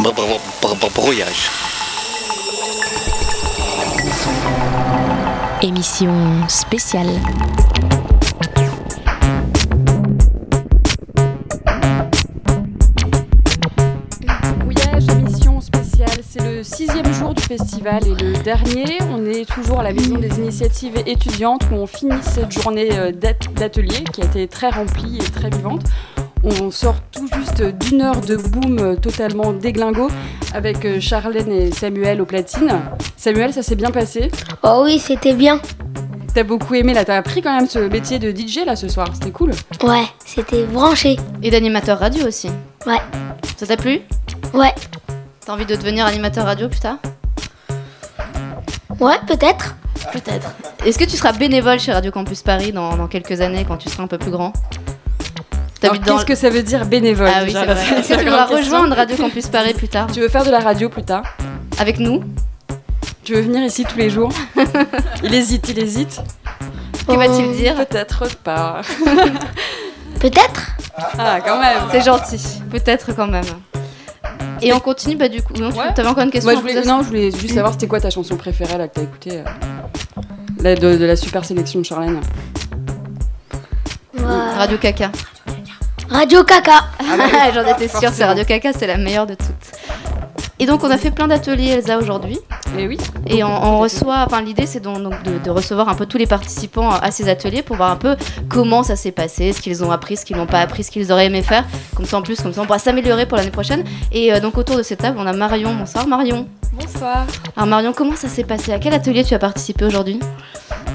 Brouillage. Émission spéciale. Brouillage, émission spéciale. C'est le sixième jour du festival et le dernier. On est toujours à la Maison des Initiatives étudiantes où on finit cette journée euh, d'at- d'atelier qui a été très remplie et très vivante. On sort tout juste d'une heure de boom totalement déglingo avec euh, Charlène et Samuel aux platines. Samuel, ça s'est bien passé? Oh oui, c'était bien. T'as beaucoup aimé là, t'as appris quand même ce métier de DJ là ce soir, c'était cool. Ouais, c'était branché. Et d'animateur radio aussi. Ouais. Ça t'a plu? Ouais. T'as envie de devenir animateur radio plus tard? Ouais, peut-être. Peut-être. Est-ce que tu seras bénévole chez Radio Campus Paris dans, dans quelques années quand tu seras un peu plus grand? Alors, Qu'est-ce que ça veut dire bénévole Ah oui, déjà, c'est là, vrai. Est-ce que tu question. rejoindre Radio Campus Paris plus tard Tu veux faire de la radio plus tard Avec nous Tu veux venir ici tous les jours Il hésite, il hésite. Que va-t-il dire Peut-être pas. Peut-être. Ah, quand même. C'est gentil. Peut-être quand même. Et on continue, bah du coup. Non, tu avais encore une question Moi, je voulais, non, je voulais juste savoir c'était quoi ta chanson préférée là que t'as écoutée euh, là, de, de la super sélection de Charlène? Radio Caca. Radio Caca. Ah, J'en étais sûre, c'est Radio Caca, c'est la meilleure de toutes. Et donc on a fait plein d'ateliers Elsa aujourd'hui. Et oui. Et on, on reçoit, enfin l'idée c'est donc, donc de, de recevoir un peu tous les participants à ces ateliers pour voir un peu comment ça s'est passé, ce qu'ils ont appris, ce qu'ils n'ont pas appris, ce qu'ils auraient aimé faire. Comme ça en plus, comme ça on pourra s'améliorer pour l'année prochaine. Et euh, donc autour de cette table, on a Marion. Bonsoir Marion. Bonsoir. Alors Marion, comment ça s'est passé? À quel atelier tu as participé aujourd'hui?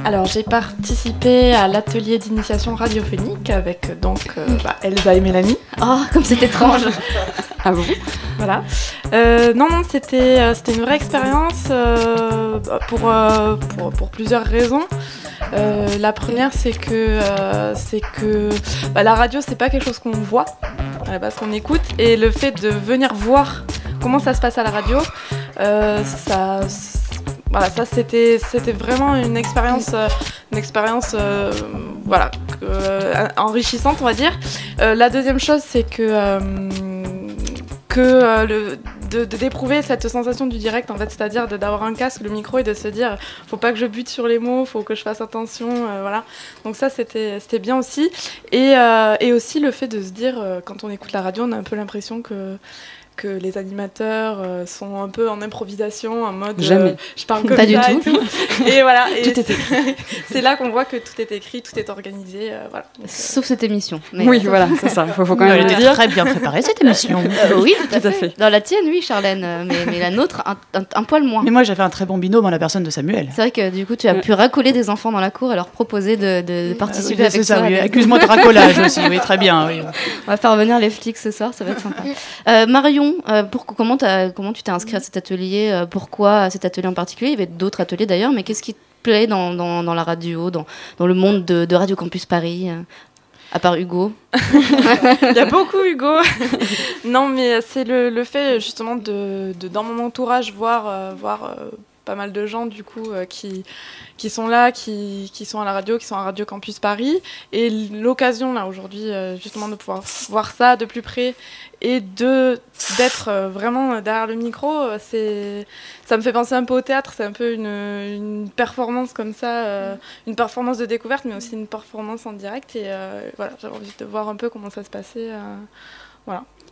Alors j'ai participé à l'atelier d'initiation radiophonique avec euh, donc euh, bah, Elsa et Mélanie. Oh, comme c'est étrange. Ah bon Voilà. Euh, non, non, c'était c'était une vraie expérience euh, pour, pour, pour plusieurs raisons. La première, c'est que, c'est que bah, la radio, c'est pas quelque chose qu'on voit, à la base qu'on écoute, et le fait de venir voir comment ça se passe à la radio, ça, voilà, ça c'était, c'était vraiment une expérience, euh, une expérience, euh, voilà, euh, enrichissante, on va dire. La deuxième chose, c'est que que d'éprouver cette sensation du direct en fait, c'est-à-dire d'avoir un casque, le micro et de se dire faut pas que je bute sur les mots, faut que je fasse attention, voilà. Donc ça c'était c'était bien aussi et, et aussi le fait de se dire quand on écoute la radio, on a un peu l'impression que que les animateurs euh, sont un peu en improvisation, en mode euh, Jamais. je parle comme Pas du et tout. Et voilà, et Tout est c'est- c'est là qu'on voit que tout est écrit, tout est organisé, euh, voilà. Donc, euh, Sauf cette émission. Mais- Oui, voilà, c'est ça. Faut, faut quand même Elle le était dire. très bien préparée cette émission. Euh, oui, tout à Tout à fait. fait. Dans la tienne, oui, Charlène, mais, mais la nôtre, un, un- un poil moins. Mais moi j'avais un très bon binôme en la personne de Samuel. C'est vrai que du coup, tu as pu racoler des enfants dans la cour et leur proposer de, de- de participer Oui, avec c'est ça, oui. Accuse-moi de racolage aussi, oui, très bien. oui. On va faire venir les flics ce soir, ça va être sympa. Euh, Euh, pour, comment, comment tu t'es inscrit à cet atelier euh, Pourquoi cet atelier en particulier? Il y avait d'autres ateliers d'ailleurs, mais qu'est-ce qui te plaît dans, dans- la radio, dans, dans le monde de, Radio Campus Paris euh, À part Hugo? Il y a beaucoup Hugo. non, mais c'est le, le fait justement de, dans mon entourage voir, voir pas mal de gens du coup qui, qui sont là, qui, qui sont à la radio, qui sont à Radio Campus Paris. Et l'occasion là aujourd'hui justement de pouvoir voir ça de plus près et de d'être euh, vraiment derrière le micro, euh, c'est ça me fait penser un peu au théâtre. C'est un peu une, une performance comme ça, euh, une performance de découverte, mais aussi une performance en direct. Et euh, voilà, j'avais envie de voir un peu comment ça se passait. euh,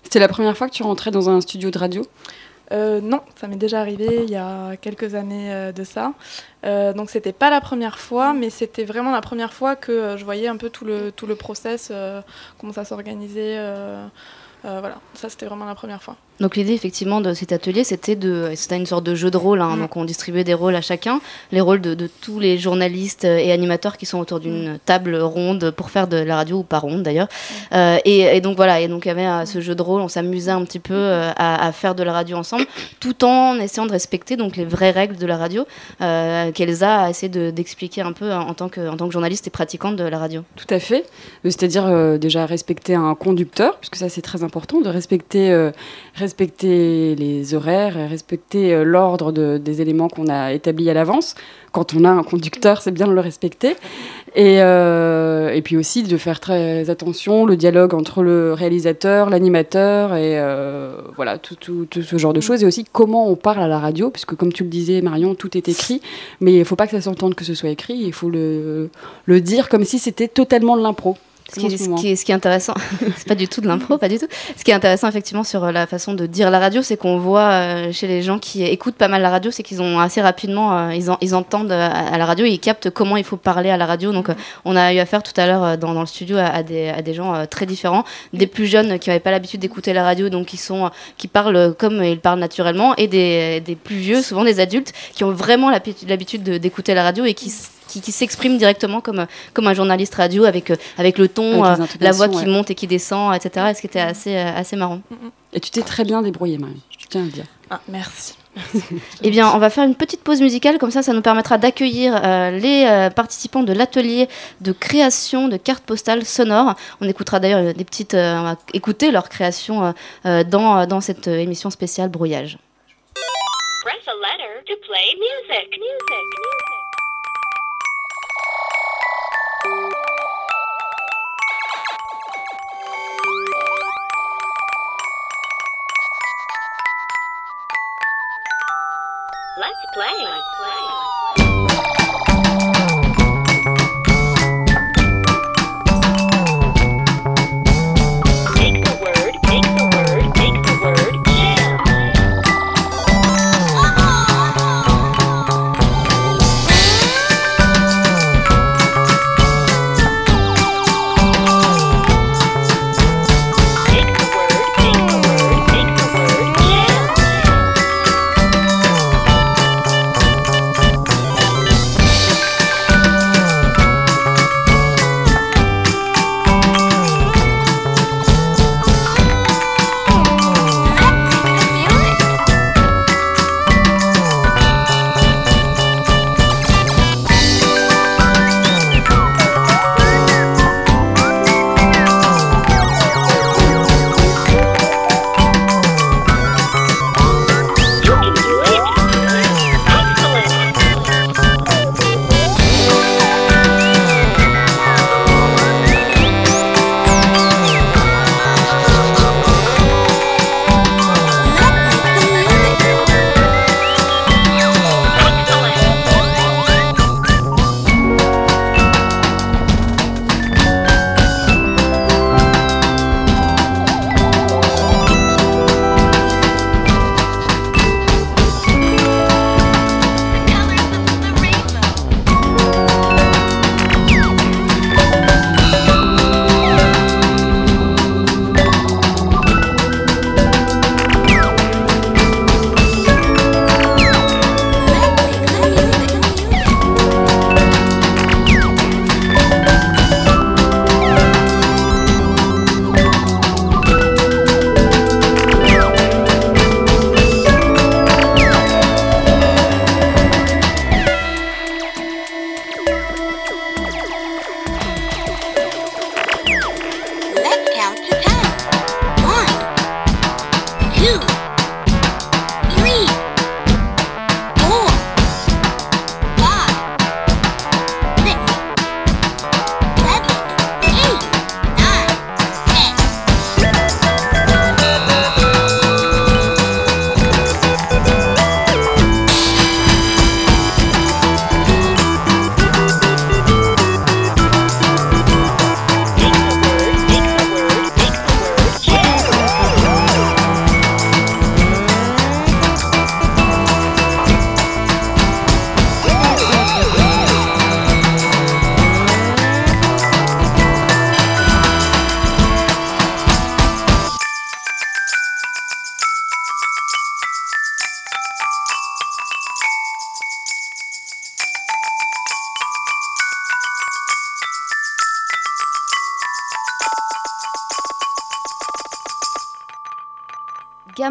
C'était la première fois que tu rentrais dans un studio de radio? Euh, non, ça m'est déjà arrivé il y a quelques années euh, de ça. Euh, donc c'était pas la première fois, mais c'était vraiment la première fois que euh, je voyais un peu tout le, tout le process, euh, comment ça s'organisait. Euh, voilà, ça c'était vraiment la première fois. Donc l'idée effectivement de cet atelier, c'était de, c'était une sorte de jeu de rôle. hein. Mm. Donc on distribuait des rôles à chacun, les rôles de, de tous les journalistes et animateurs qui sont autour d'une table ronde pour faire de la radio ou pas ronde d'ailleurs. Euh, et, et donc voilà, et donc il y avait euh, ce jeu de rôle, on s'amusait un petit peu euh, à, à faire de la radio ensemble, tout en essayant de respecter donc les vraies règles de la radio euh, qu'Elsa a essayé de- d'expliquer un peu en tant que en tant que journaliste et pratiquante de la radio. Tout à fait. Euh, C'est-à-dire euh, déjà respecter un conducteur, puisque ça c'est très important de respecter, euh, respecter les horaires, respecter euh, l'ordre de- des éléments qu'on a établis à l'avance. Quand on a un conducteur, c'est bien de le respecter. Et, euh, puis aussi de faire très attention, le dialogue entre le réalisateur, l'animateur, et euh, voilà, tout ce genre de choses. Et aussi comment on parle à la radio, puisque comme tu le disais, Marion, tout est écrit. Mais il ne faut pas que ça s'entende que ce soit écrit, il faut le, le dire comme si c'était totalement de l'impro. Ce qui, est, ce qui est- ce qui est intéressant, c'est pas du tout de l'impro, pas du tout. Ce qui est intéressant effectivement sur euh, la façon de dire la radio, c'est qu'on voit euh, chez les gens qui écoutent pas mal la radio, c'est qu'ils ont assez rapidement, euh, ils, en- ils entendent euh, à, la radio et ils captent comment il faut parler à la radio. Donc euh, on a eu affaire tout à l'heure dans, dans le studio à, à des, à des gens très différents, des plus jeunes qui n'avaient pas l'habitude d'écouter la radio, donc qui sont, qui parlent comme ils parlent naturellement, et des, des plus vieux, souvent des adultes, qui ont vraiment l'habi- l'habitude de- d'écouter la radio et qui qui, qui s'expriment directement comme, comme un journaliste radio avec, euh, avec le ton, Avec euh, la voix qui ouais. monte et qui descend, etc. Et ce qui était assez, euh, assez marrant. Et tu t'es très bien débrouillée, Marion, je tiens à le dire. Ah, merci. Eh bien, on va faire une petite pause musicale, comme ça, ça nous permettra d'accueillir euh, les euh, participants de l'atelier de création de cartes postales sonores. On écoutera d'ailleurs des petites, euh, on va écouter leur création dans, dans cette émission spéciale Brouillage. Press a letter to play music. Music.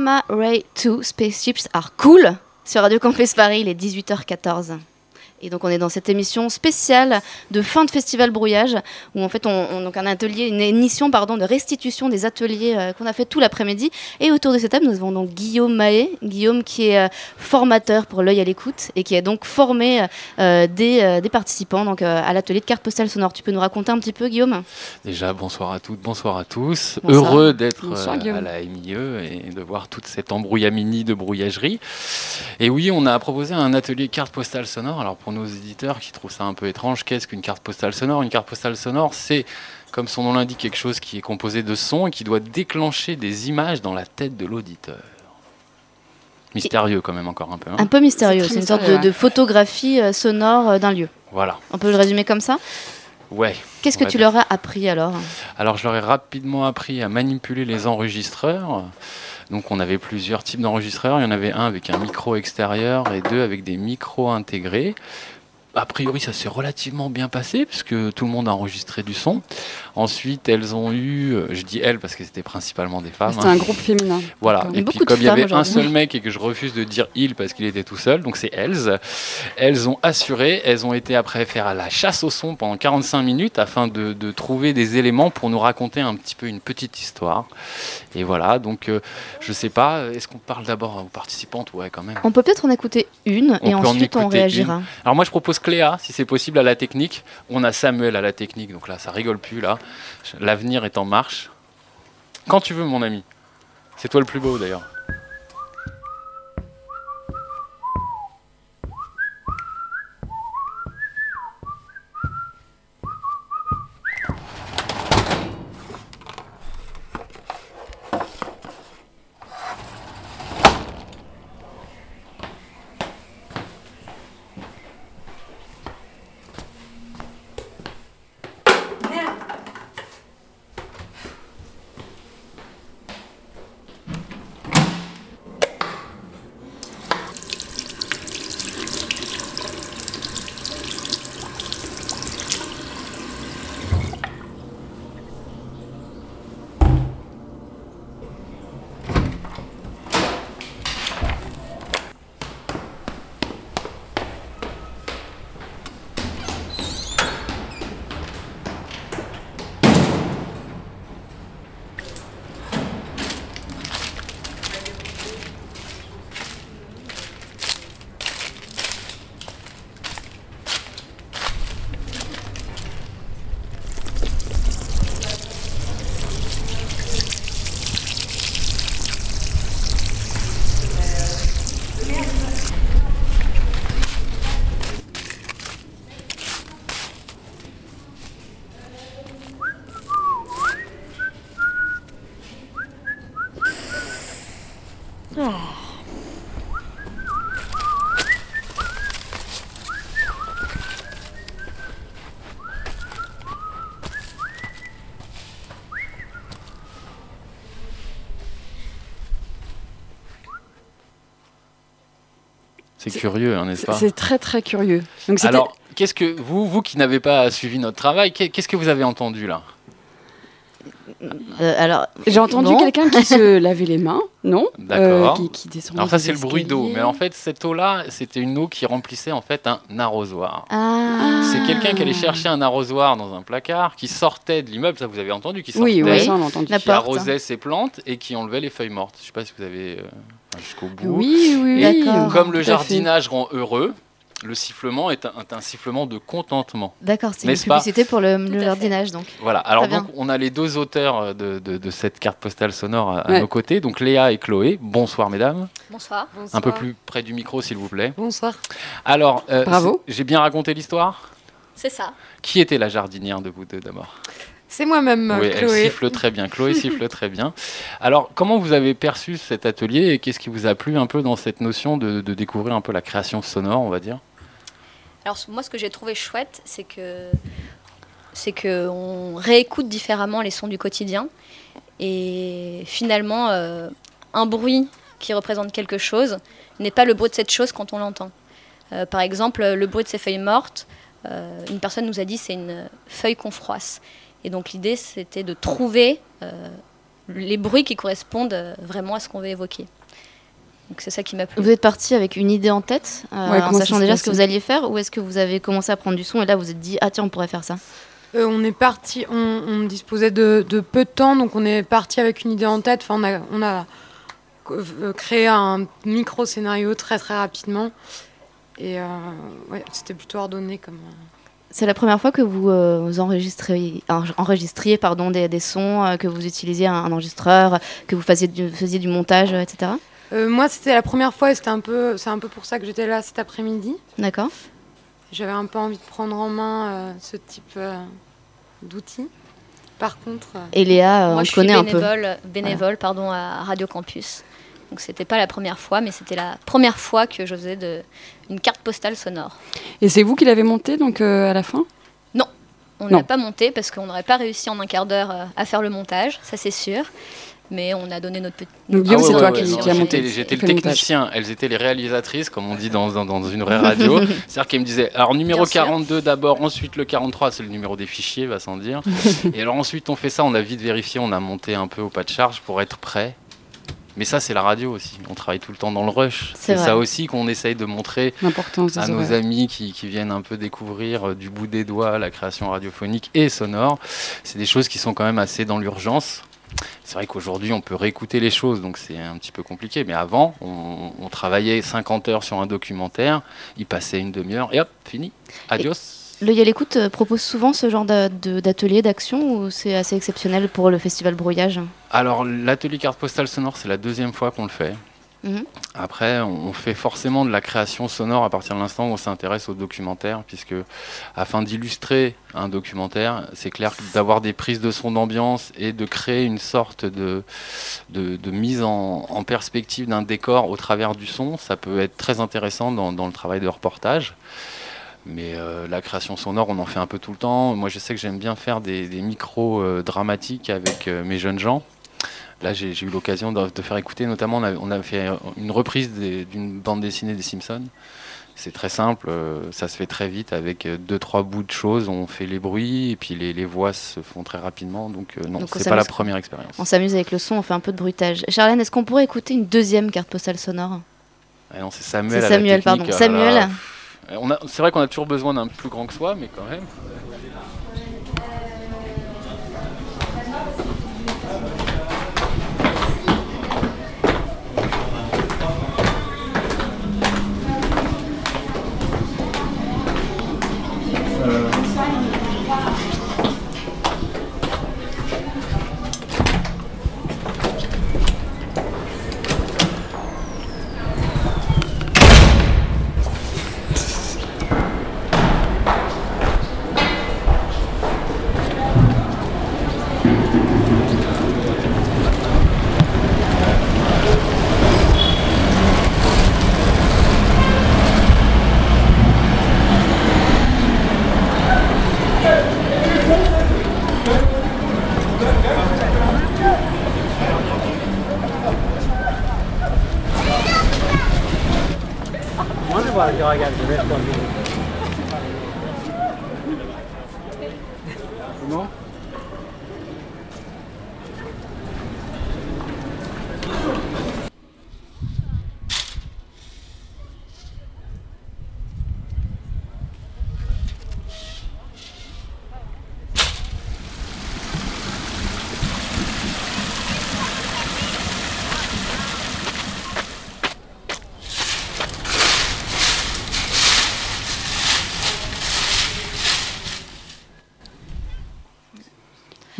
Gamma Ray 2 Spaceships are cool sur Radio Campus Paris, il est 18h14. Et donc on est dans cette émission spéciale de fin de festival brouillage où en fait on, on- donc un atelier, une émission pardon de restitution des ateliers euh, qu'on a fait tout l'après-midi. Et autour de cette table nous avons donc Guillaume Mahé, Guillaume qui est euh, formateur pour l'œil à l'écoute et qui a donc formé euh, des, euh, des participants donc euh, à l'atelier de carte postale sonore. Tu peux nous raconter un petit peu Guillaume? Déjà, bonsoir à toutes, bonsoir à tous. Bonsoir. Heureux d'être euh, à la MIE et de voir toute cette embrouillamini de brouillagerie. Et oui, on a proposé un atelier carte postale sonore. Alors pour nos éditeurs qui trouvent ça un peu étrange, qu'est-ce qu'une carte postale sonore? Une carte postale sonore, c'est comme son nom l'indique, quelque chose qui est composé de sons et qui doit déclencher des images dans la tête de l'auditeur. Mystérieux quand même encore un peu. hein. Un peu mystérieux, C'est une sorte de, photographie euh, sonore euh, d'un lieu. Voilà. On peut le résumer comme ça? Ouais. Qu'est-ce que tu leur as appris alors? Alors, je leur ai rapidement appris à manipuler les enregistreurs. Donc, on avait plusieurs types d'enregistreurs. Il y en avait un avec un micro extérieur et deux avec des micros intégrés. A priori, ça s'est relativement bien passé puisque tout le monde a enregistré du son. Ensuite, elles ont eu, euh, je dis elles parce que c'était principalement des femmes. C'était hein. un groupe féminin. Voilà. Et puis comme il y avait un seul mec et que je refuse de dire il parce qu'il était tout seul, donc c'est elles. Elles ont assuré, elles ont été après faire à la chasse au son pendant 45 minutes afin de, de trouver des éléments pour nous raconter un petit peu une petite histoire. Et voilà, donc euh, je sais pas, est-ce qu'on parle d'abord aux participantes? Ouais, quand même. On peut peut-être en écouter une On et ensuite on réagira. Alors moi je propose Cléa, si c'est possible, à la technique. On a Samuel à la technique, donc là ça rigole plus là. L'avenir est en marche. Quand tu veux mon ami. C'est toi le plus beau d'ailleurs. C'est curieux, hein, n'est-ce C'est pas c'est très très curieux. Donc Alors, qu'est-ce que vous, vous qui n'avez pas suivi notre travail, qu'est- qu'est-ce que vous avez entendu là? Euh, alors, j'ai entendu quelqu'un qui se lavait les mains, non? Euh, D'accord. qui, qui descendait Alors ça c'est le bruit d'eau, mais en fait cette eau-là, c'était une eau qui remplissait en fait un arrosoir. ah, C'est quelqu'un qui allait chercher un arrosoir dans un placard, qui sortait de l'immeuble, ça vous avez entendu, qui sortait, Oui, oui, qui arrosait ses plantes et qui enlevait les feuilles mortes. Je sais pas si vous avez euh, jusqu'au bout. Oui, oui, Et oui. D'accord. Comme le jardinage rend heureux, le sifflement est un, sifflement de contentement. d'accord, c'est une publicité pour le, jardinage donc. Voilà, alors donc on a les deux auteurs de, de- de cette carte postale sonore à, Ouais. nos côtés, donc Léa et Chloé. Bonsoir mesdames. Bonsoir. Un peu plus près du micro s'il vous plaît. Bonsoir. Alors, euh, Bravo. j'ai bien raconté l'histoire? C'est ça. Qui était la jardinière de vous deux d'abord? C'est moi-même, Oui, elle Chloé. siffle très bien. Chloé siffle très bien. Alors, comment vous avez perçu cet atelier et qu'est-ce qui vous a plu un peu dans cette notion de, de découvrir un peu la création sonore, on va dire? Alors moi, ce que j'ai trouvé chouette, c'est que c'est que on réécoute différemment les sons du quotidien et finalement, euh, un bruit qui représente quelque chose n'est pas le bruit de cette chose quand on l'entend. Euh, par exemple, le bruit de ces feuilles mortes, euh, une personne nous a dit c'est une feuille qu'on froisse. Et donc l'idée, c'était de trouver euh, les bruits qui correspondent euh, vraiment à ce qu'on veut évoquer. Donc c'est ça qui m'a plu. Vous êtes parti avec une idée en tête, euh, Ouais, en sachant déjà ce que vous alliez faire, ou est-ce que vous avez commencé à prendre du son et là vous vous êtes dit ah tiens on pourrait faire ça? Euh, on est parti, on, on disposait de, de peu de temps, donc on est parti avec une idée en tête. Enfin, on a, on a créé un micro scénario très très rapidement. Et euh, ouais, c'était plutôt ordonné comme. C'est la première fois que vous, euh, vous enregistriez, en- enregistriez pardon, des, des sons, euh, que vous utilisiez un, un enregistreur, que vous faisiez du, faisiez du montage, euh, etc. Euh, moi, c'était la première fois et c'était un peu, c'est un peu pour ça que j'étais là cet après-midi. D'accord J'avais un peu envie de prendre en main euh, ce type euh, d'outils. Par contre, Et Léa, euh, Moi, on je te suis connaît un peu. bénévole, bénévole pardon, à Radio Campus. Donc c'était pas la première fois, mais c'était la première fois que je faisais de, une carte postale sonore. Et c'est vous qui l'avez monté donc euh, à la fin? On Non. n'a pas monté parce qu'on n'aurait pas réussi en un quart d'heure euh, à faire le montage, ça c'est sûr. Mais on a donné notre petit. Donc Ah Guillaume, ouais, c'est ouais, toi ouais, qui, qui a monté. J'étais le montage. technicien, elles étaient les réalisatrices, comme on dit dans, dans, dans une vraie radio. C'est-à-dire qu'elles me disaient, alors numéro Bien sûr. 42 d'abord, ensuite le 43, c'est le numéro des fichiers, va sans dire. Et alors ensuite on fait ça, on a vite vérifié, on a monté un peu au pas de charge pour être prêt. Mais ça c'est la radio aussi, on travaille tout le temps dans le rush. C'est ça aussi qu'on essaye de montrer à nos amis qui, qui viennent un peu découvrir euh, du bout des doigts la création radiophonique et sonore. C'est des choses qui sont quand même assez dans l'urgence. C'est vrai qu'aujourd'hui, on peut réécouter les choses, donc c'est un petit peu compliqué. Mais avant, on, on travaillait 50 heures sur un documentaire, il passait une demi-heure, et hop, fini. Adios. Yel Écoute euh, propose souvent ce genre d'atelier, d'action, ou c'est assez exceptionnel pour le festival Brouillage? Alors, l'atelier carte postale sonore, c'est la deuxième fois qu'on le fait. Mhm. Après, on fait forcément de la création sonore à partir de l'instant où on s'intéresse au documentaire, puisque afin d'illustrer un documentaire, c'est clair que d'avoir des prises de son d'ambiance et de créer une sorte de, de, de mise en, en perspective d'un décor au travers du son, ça peut être très intéressant dans, dans le travail de reportage. Mais euh, la création sonore, on en fait un peu tout le temps. Moi, je sais que j'aime bien faire des, des micros euh, dramatiques avec euh, mes jeunes gens. Là, j'ai eu l'occasion de, de faire écouter, notamment, on a, on a fait une reprise d'une bande dessinée des Simpsons. C'est très simple, ça se fait très vite avec deux, trois bouts de choses. On fait les bruits et puis les, les voix se font très rapidement. Donc, non, c'est pas la première expérience. On s'amuse avec le son, on fait un peu de bruitage. Charlène, est-ce qu'on pourrait écouter une deuxième carte postale sonore? Ah non, c'est Samuel. C'est Samuel, pardon. Là Samuel. Euh, C'est vrai qu'on a toujours besoin d'un plus grand que soi, mais quand même. var diyor ripped on me.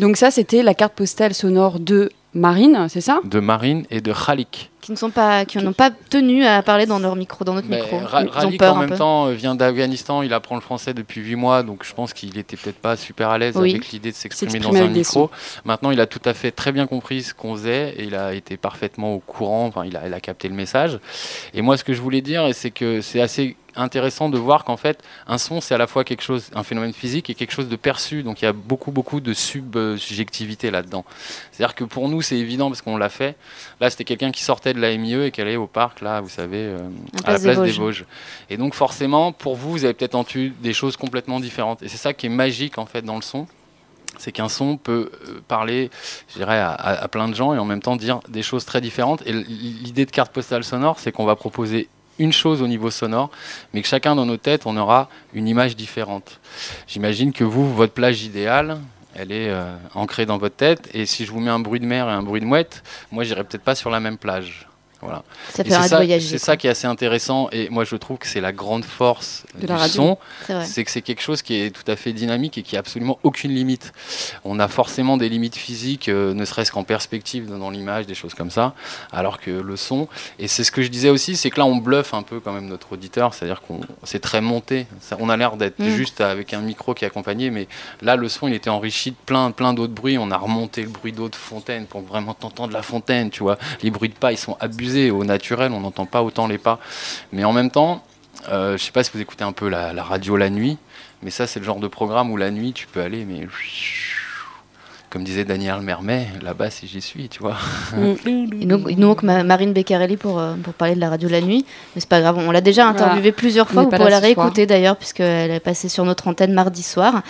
Donc ça, c'était la carte postale sonore de Marine, c'est ça? De Marine et de Khalik. Qui ne sont pas, qui n'ont pas tenu à parler dans leur micro, dans notre Mais micro. Ra- Ils ont Ralik, peur en même peu. temps, euh, vient d'Afghanistan, il apprend le français depuis 8 mois, donc je pense qu'il était peut-être pas super à l'aise Oui. avec l'idée de s'exprimer dans un micro. Maintenant, il a tout à fait très bien compris ce qu'on faisait et il a été parfaitement au courant, enfin, il a, il a capté le message. Et moi, ce que je voulais dire, c'est que c'est assez intéressant de voir qu'en fait, un son, c'est à la fois quelque chose, un phénomène physique et quelque chose de perçu. Donc, il y a beaucoup, beaucoup de subjectivité là-dedans. C'est-à-dire que pour nous, c'est évident parce qu'on l'a fait. Là, c'était quelqu'un qui sortait de la MIE et qui allait au parc, là, vous savez, euh, à la place des Vosges. Et donc, forcément, pour vous, vous avez peut-être entendu des choses complètement différentes. Et c'est ça qui est magique, en fait, dans le son. c'est qu'un son peut euh, parler, je dirais, à, à- à plein de gens et en même temps dire des choses très différentes. Et l'idée de carte postale sonore, c'est qu'on va proposer une chose au niveau sonore, mais que chacun dans nos têtes, on aura une image différente. J'imagine que vous, votre plage idéale, elle est euh, ancrée dans votre tête. Et si je vous mets un bruit de mer et un bruit de mouette, moi, j'irai peut-être pas sur la même plage. Voilà. Ça fait un c'est ça, voyager. c'est quoi. ça qui est assez intéressant. Et moi, je trouve que c'est la grande force De du la radio. son C'est que c'est quelque chose qui est tout à fait dynamique et qui a absolument aucune limite. On a forcément des limites physiques, euh, ne serait-ce qu'en perspective dans l'image, des choses comme ça, alors que le son, et c'est ce que je disais aussi, c'est que là on bluffe un peu quand même notre auditeur, c'est-à-dire qu'on c'est très monté, Ça- on a l'air d'être Mm. juste avec un micro qui est accompagné, mais là le son il était enrichi de plein, plein d'autres bruits, on a remonté le bruit d'eau de fontaine pour vraiment t'entendre la fontaine, tu vois. Les bruits de pas ils sont abusés, au naturel on n'entend pas autant les pas, mais en même temps, euh, je sais pas si vous écoutez un peu la, la radio la nuit, mais ça, c'est le genre de programme où la nuit, tu peux aller, mais comme disait Daniel Mermet, là-bas, si j'y suis, tu vois. Il nous, il nous manque ma- Marine Beccarelli pour, euh, pour parler de la radio la nuit, mais c'est pas grave, on l'a déjà Voilà. interviewée plusieurs fois, vous là la réécouter d'ailleurs, puisqu'elle est passée sur notre antenne mardi soir.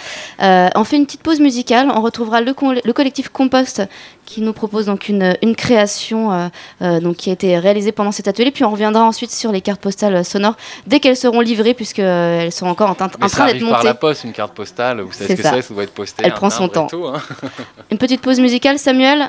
Euh, on fait une petite pause musicale, on retrouvera le, con- le collectif Compost qui nous propose donc une, une création euh, euh, donc, qui a été réalisée pendant cet atelier, puis on reviendra ensuite sur les cartes postales sonores dès qu'elles seront livrées, puisqu'elles sont encore en, Mais ça train d'être arrive par montées. la poste, une carte postale, vous savez C'est ce que ça. c'est, ça doit être posté. Elle prend son temps. tout, hein. Une petite pause musicale, Samuel?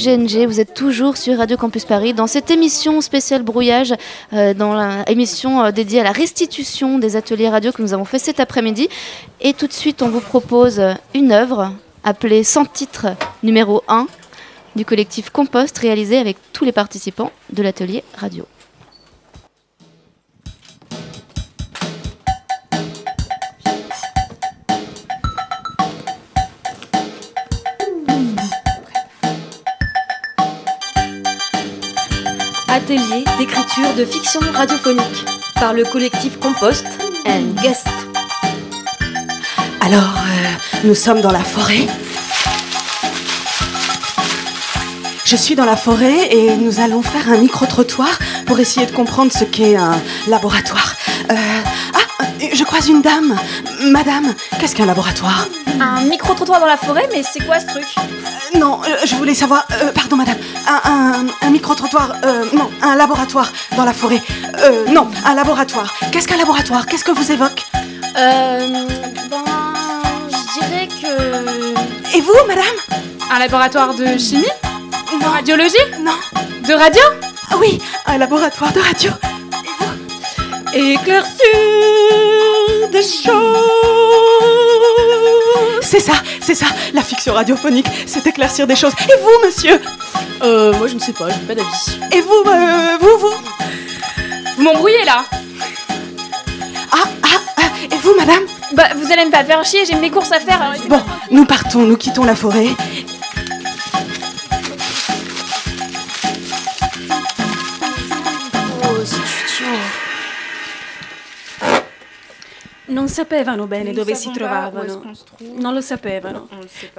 GNG, vous êtes toujours sur Radio Campus Paris dans cette émission spéciale brouillage, euh, dans l'émission euh, dédiée à la restitution des ateliers radio que nous avons fait cet après-midi. Et tout de suite, on vous propose une œuvre appelée Sans titre numéro 1 du collectif Compost, réalisé avec tous les participants de l'atelier radio. D'écriture de fiction radiophonique par le collectif Compost and Guest. Alors, euh, nous sommes dans la forêt. Je suis dans la forêt et nous allons faire un micro-trottoir pour essayer de comprendre ce qu'est un laboratoire. Euh, je croise une dame. Madame, qu'est-ce qu'un laboratoire? Un micro-trottoir dans la forêt, mais c'est quoi ce truc? Euh, Non, euh, je voulais savoir. euh, pardon, madame. Un, un- un micro-trottoir. euh, non, un laboratoire dans la forêt. Euh, non, un laboratoire. Qu'est-ce qu'un laboratoire? Qu'est-ce que vous évoque? Euh. Ben. Je dirais que. Et vous, madame? Un laboratoire de chimie? Non. Radiologie? Non. De radio? Ah oui, un laboratoire de radio. Éclaircir des choses. C'est ça, c'est ça, la fiction radiophonique, c'est éclaircir des choses. Et vous, monsieur Euh, moi je ne sais pas, j'ai pas d'avis. Et vous, euh, vous, vous Vous m'embrouillez là ah, ah, ah, et vous, madame Bah, vous allez me pas faire chier, j'ai mes courses à faire. Bon, nous partons, nous quittons la forêt. Non sapevano bene dove si trovavano, non lo sapevano,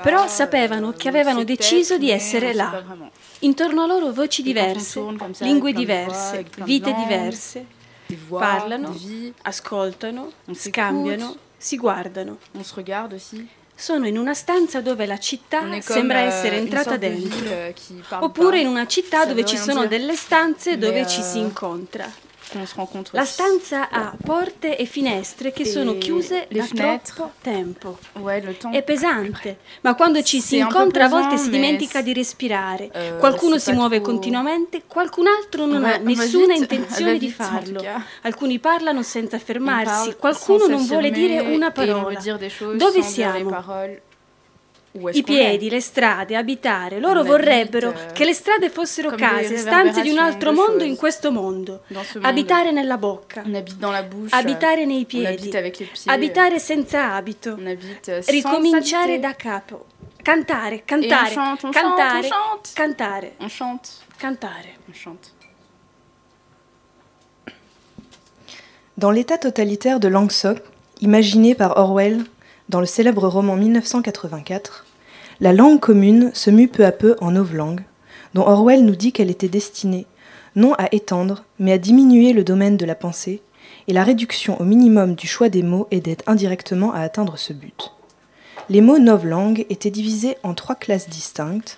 però sapevano che avevano deciso di essere là. Intorno a loro voci diverse, lingue diverse, vite diverse. Parlano, ascoltano, scambiano, si guardano. Sono in una stanza dove la città sembra essere entrata dentro, oppure in una città dove ci sono delle stanze dove ci si incontra. Qu'on se rencontre La aussi. stanza ha porte e finestre che E sono chiuse da fenêtres. troppo tempo. Ouais, le temps. È pesante, ma quando ci si incontra a volte si dimentica di respirare. Euh, Qualcuno si muove trop- continuamente, qualcun altro non Ouais, ha nessuna vite, intenzione di farlo. Alcuni parlano senza fermarsi, qualcuno non vuole dire una et parola. Dove siamo? Paroles. Où est-ce I qu'on est piedi, le strade, abitare. Loro On vorrebbero habite, euh, che le strade fossero comme case, des stanze di un altro réverbérations de mondo choses. in questo mondo. Dans ce monde. Abitare nella bocca, On habite dans la bouche. abitare nei On piedi, habite avec les pieds. abitare senza abito. On habite euh, sans Ricominciare habiter. da capo. Cantare, Et cantare, on chante, on cantare, chante, on chante. cantare, On chante. cantare. On chante. Dans l'état totalitaire de Langsock, imaginé par Orwell dans le célèbre roman 1984, la langue commune se mue peu à peu en novlangue, dont Orwell nous dit qu'elle était destinée non à étendre, mais à diminuer le domaine de la pensée, et la réduction au minimum du choix des mots aidait indirectement à atteindre ce but. Les mots novlangue étaient divisés en trois classes distinctes,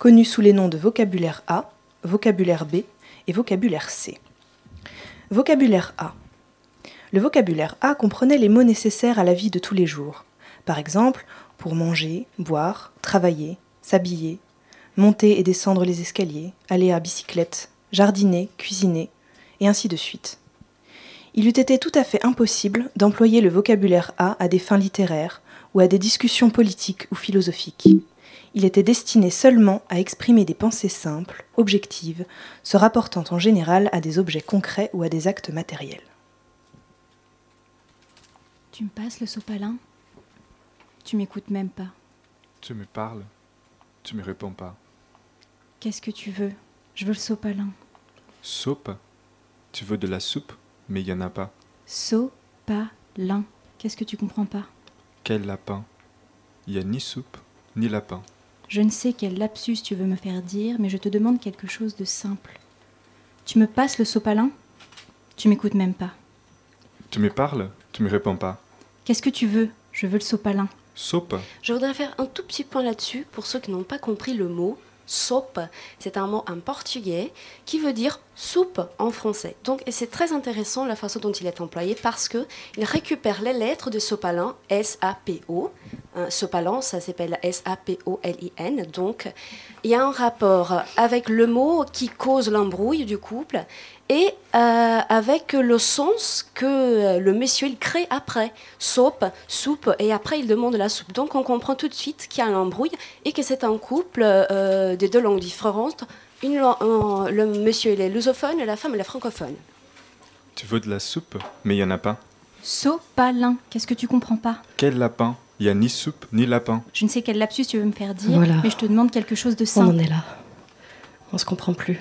connues sous les noms de vocabulaire A, vocabulaire B et vocabulaire C. Vocabulaire A. Le vocabulaire A comprenait les mots nécessaires à la vie de tous les jours. Par exemple, pour manger, boire, travailler, s'habiller, monter et descendre les escaliers, aller à bicyclette, jardiner, cuisiner, et ainsi de suite. Il eût été tout à fait impossible d'employer le vocabulaire A à des fins littéraires ou à des discussions politiques ou philosophiques. Il était destiné seulement à exprimer des pensées simples, objectives, se rapportant en général à des objets concrets ou à des actes matériels. Tu me passes le sopalin? Tu m'écoutes même pas. Tu me parles, tu me réponds pas. Qu'est-ce que tu veux? Je veux le sopalin. Soupe, tu veux de la soupe, mais il y en a pas. Sopalin. Qu'est-ce que tu comprends pas? Quel lapin? Il y a ni soupe, ni lapin. Je ne sais quel lapsus tu veux me faire dire, mais je te demande quelque chose de simple. Tu me passes le sopalin? Tu m'écoutes même pas. Tu me parles, tu me réponds pas. Qu'est-ce que tu veux? Je veux le sopalin. Soupe, Je voudrais faire un tout petit point là-dessus pour ceux qui n'ont pas compris le mot. Soupe, c'est un mot en portugais qui veut dire soupe en français. Donc, c'est très intéressant la façon dont il est employé parce que il récupère les lettres de sopalin, S-A-P-O. Hein, sopalin, ça s'appelle S-A-P-O-L-I-N. Donc, il y a un rapport avec le mot qui cause l'embrouille du couple et euh, avec le sens que euh, le monsieur il crée après. Soupe, soupe, et après il demande la soupe. Donc on comprend tout de suite qu'il y a un embrouille et que c'est un couple euh, des deux langues différentes. Une, un- le monsieur il est lusophone et la femme elle est francophone. tu veux de la soupe, mais il y en a pas. Sopalin. Qu'est-ce que tu comprends pas? Quel lapin? Il y a ni soupe, ni lapin. Je ne sais quel lapsus tu veux me faire dire, Voilà. mais je te demande quelque chose de On simple. en est là. On se comprend plus.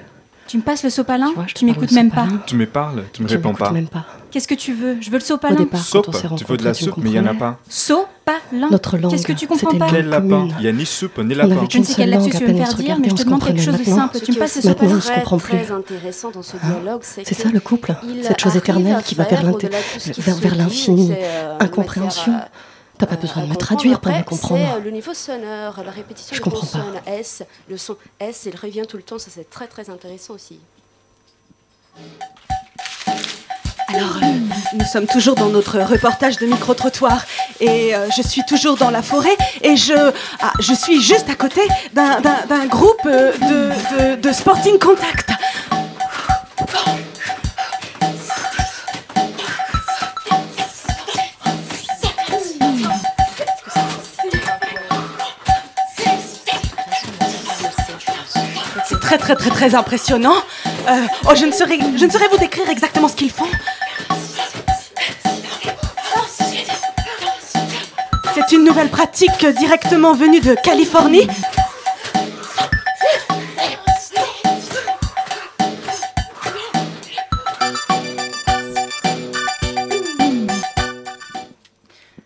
Tu me passes le sopalin vois, je Tu m'écoutes même pas. Tu me parles, tu me Tu réponds pas. même pas. Qu'est-ce que tu veux? Je veux le sopalin. départ, Soupe, quand on s'est tu veux de la soupe, mais il n'y en a pas. Sopalin. Notre langue, Qu'est-ce que tu comprends pas Quel lapin. Il n'y a ni soupe ni lapin. Je ne sais langue, lapsus tu veux me faire dire, mais je te demande quelque chose de simple. Tu me passes ce Maintenant, sopalin on se comprend plus. Hein c'est ça le couple. Cette chose éternelle qui va vers l'infini. euh, Incompréhension. T'as pas besoin de me traduire pour me comprendre. C'est euh, le niveau sonore, la répétition Je du comprends pas. consonne S, le son S, il revient tout le temps, ça c'est très très intéressant aussi. Alors, euh, nous sommes toujours dans notre reportage de micro-trottoir et euh, je suis toujours dans la forêt et je, ah, je suis juste à côté d'un- groupe euh, de, de- de Sporting Contact. Très très très très impressionnant. Euh, oh, je ne, saurais, je ne saurais vous décrire exactement ce qu'ils font. C'est une nouvelle pratique directement venue de Californie.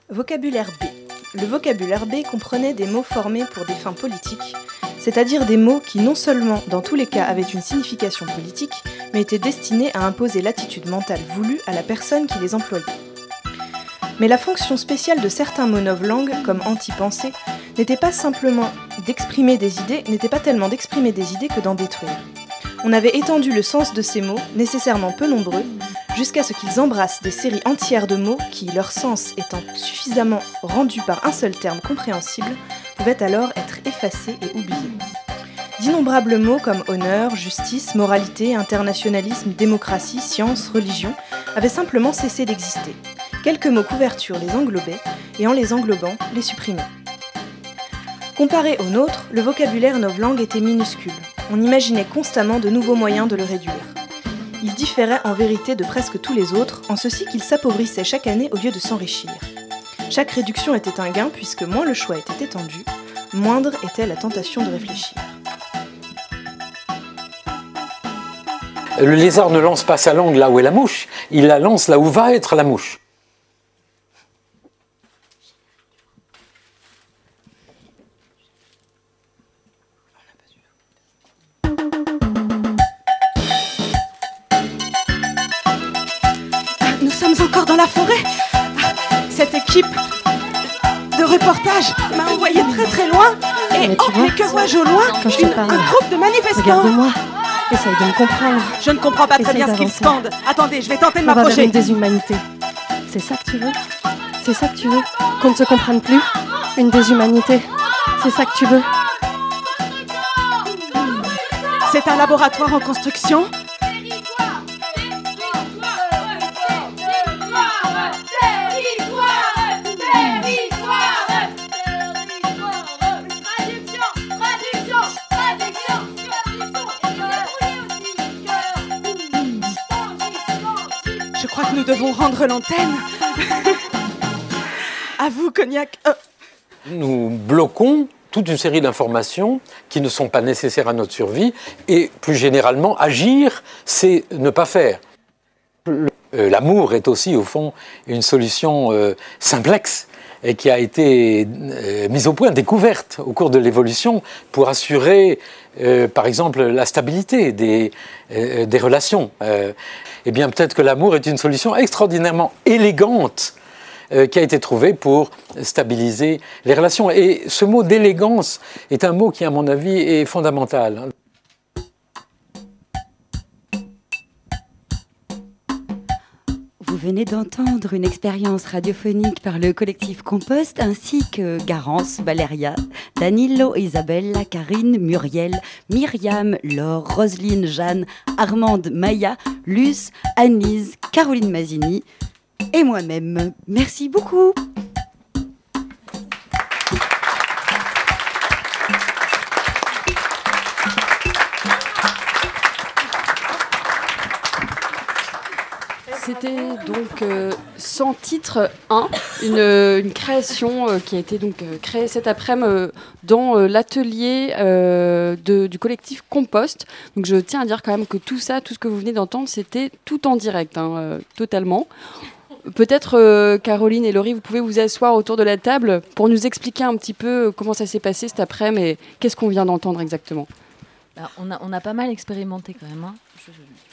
Vocabulaire B. Le vocabulaire B comprenait des mots formés pour des fins politiques, c'est-à-dire des mots qui non seulement dans tous les cas avaient une signification politique, mais étaient destinés à imposer l'attitude mentale voulue à la personne qui les employait. Mais la fonction spéciale de certains mots novlangues, comme anti-pensée, n'était pas simplement d'exprimer des idées, n'était pas tellement d'exprimer des idées que d'en détruire. On avait étendu le sens de ces mots, nécessairement peu nombreux, jusqu'à ce qu'ils embrassent des séries entières de mots qui, leur sens étant suffisamment rendu par un seul terme compréhensible, pouvaient alors être effacés et oubliés. D'innombrables mots comme honneur, justice, moralité, internationalisme, démocratie, science, religion avaient simplement cessé d'exister. Quelques mots couverture les englobaient, et en les englobant, les supprimaient. Comparé au nôtre, le vocabulaire novlangue était minuscule. On imaginait constamment de nouveaux moyens de le réduire. Il différait en vérité de presque tous les autres, en ceci qu'il s'appauvrissait chaque année au lieu de s'enrichir. Chaque réduction était un gain puisque moins le choix était étendu, moindre était la tentation de réfléchir. Le lézard ne lance pas sa langue là où est la mouche, il la lance là où va être la mouche. Équipe de reportage m'a envoyé très très loin. Et Mais oh, vois, mais que vois-je au loin quand je te Une- parle, Un groupe de manifestants. Regarde-moi. Essaye de me comprendre. Je ne comprends pas très Essaye bien ce qu'ils scandent. Attendez, je vais tenter de m'approcher. une déshumanité. C'est ça que tu veux? C'est ça que tu veux? Qu'on ne se comprenne plus? Une déshumanité C'est ça que tu veux? C'est un laboratoire en construction. Nous devons rendre l'antenne. à vous, Cognac. Euh, Nous bloquons toute une série d'informations qui ne sont pas nécessaires à notre survie et plus généralement, agir, c'est ne pas faire. Euh, L'amour est aussi au fond une solution euh, simplexe et qui a été euh, mise au point, découverte au cours de l'évolution pour assurer, euh, par exemple, la stabilité des, euh, relations. Eh bien, peut-être que l'amour est une solution extraordinairement élégante qui a été trouvée pour stabiliser les relations. Et ce mot d'élégance est un mot qui, à mon avis, est fondamental. Venez d'entendre une expérience radiophonique par le collectif Compost ainsi que Garance, Valéria, Danilo, Isabella, Karine, Muriel, Myriam, Laure, Roselyne, Jeanne, Armande, Maya, Luce, Anise, Caroline Mazini et moi-même. Merci beaucoup. Donc Sans titre 1, une, création euh, qui a été donc euh, créée cet après-midi euh, dans l'atelier du collectif Compost. Donc je tiens à dire quand même que tout ça, tout ce que vous venez d'entendre, c'était tout en direct, hein, totalement. Peut-être Caroline et Laurie, vous pouvez vous asseoir autour de la table pour nous expliquer un petit peu comment ça s'est passé cet après-midi et qu'est-ce qu'on vient d'entendre exactement. Bah, on, a, pas mal expérimenté quand même. hein.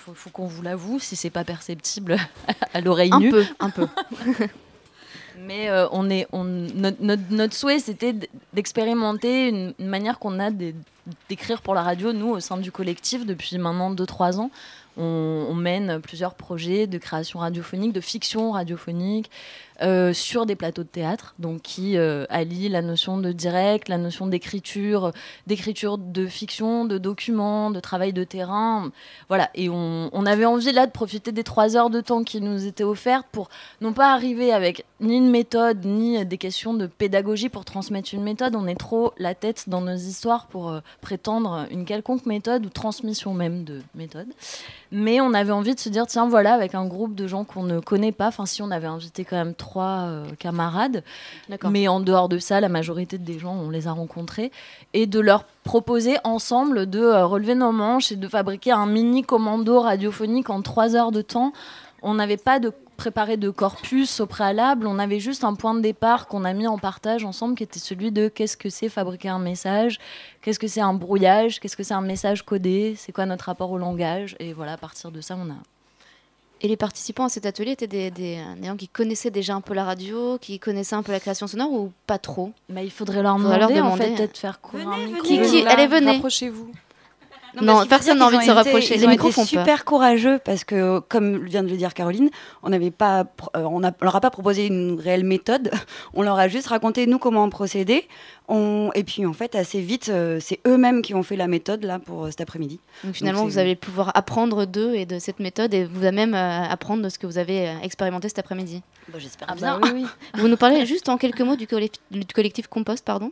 Faut, faut qu'on vous l'avoue, si c'est pas perceptible à l'oreille Un nue. peu, un peu. Mais euh, on est, on, notre, notre- notre souhait, c'était d'expérimenter une, une manière qu'on a d'é- d'écrire pour la radio, nous, au sein du collectif, depuis maintenant 2-3 ans. On, on mène plusieurs projets de création radiophonique, de fiction radiophonique, euh, sur des plateaux de théâtre, donc qui euh, allient la notion de direct, la notion d'écriture, d'écriture de fiction, de documents, de travail de terrain. Voilà, et on, on avait envie là de profiter des trois heures de temps qui nous étaient offertes pour non pas arriver avec ni une méthode, ni des questions de pédagogie pour transmettre une méthode. On est trop la tête dans nos histoires pour euh, prétendre une quelconque méthode ou transmission même de méthode. Mais on avait envie de se dire, tiens, voilà, avec un groupe de gens qu'on ne connaît pas, enfin si on avait invité quand même trois euh, camarades, mais en dehors de ça, la majorité des gens, on les a rencontrés, et de leur proposer ensemble de euh, relever nos manches et de fabriquer un mini commando radiophonique en trois heures de temps. On n'avait pas de préparé de corpus au préalable, on avait juste un point de départ qu'on a mis en partage ensemble qui était celui de qu'est-ce que c'est fabriquer un message, qu'est-ce que c'est un brouillage, qu'est-ce que c'est un message codé, c'est quoi notre rapport au langage, et voilà, à partir de ça, on a Et les participants à cet atelier étaient des, des, des gens qui connaissaient déjà un peu la radio, qui connaissaient un peu la création sonore ou pas trop? Bah, Il faudrait leur Faudrait demander, en fait, peut-être faire courir un micro. Qui, qui Allez, venez. Rapprochez-vous. Non, personne n'a envie de se rapprocher. Ils Les micros font peur. super courageux parce que, comme vient de le dire Caroline, on n'avait pas, euh, on, a- on leur a pas proposé une réelle méthode. On leur a juste raconté nous comment on procédait. On, et puis en fait, assez vite, euh, c'est eux-mêmes qui ont fait la méthode là pour euh, cet après-midi. Donc finalement, Donc, vous allez pouvoir apprendre d'eux et de cette méthode et vous allez même euh, apprendre de ce que vous avez euh, expérimenté cet après-midi. Bah, J'espère Ah bien. bah oui, oui. Vous nous parlez juste en quelques mots du, collectif- du collectif Compost, pardon?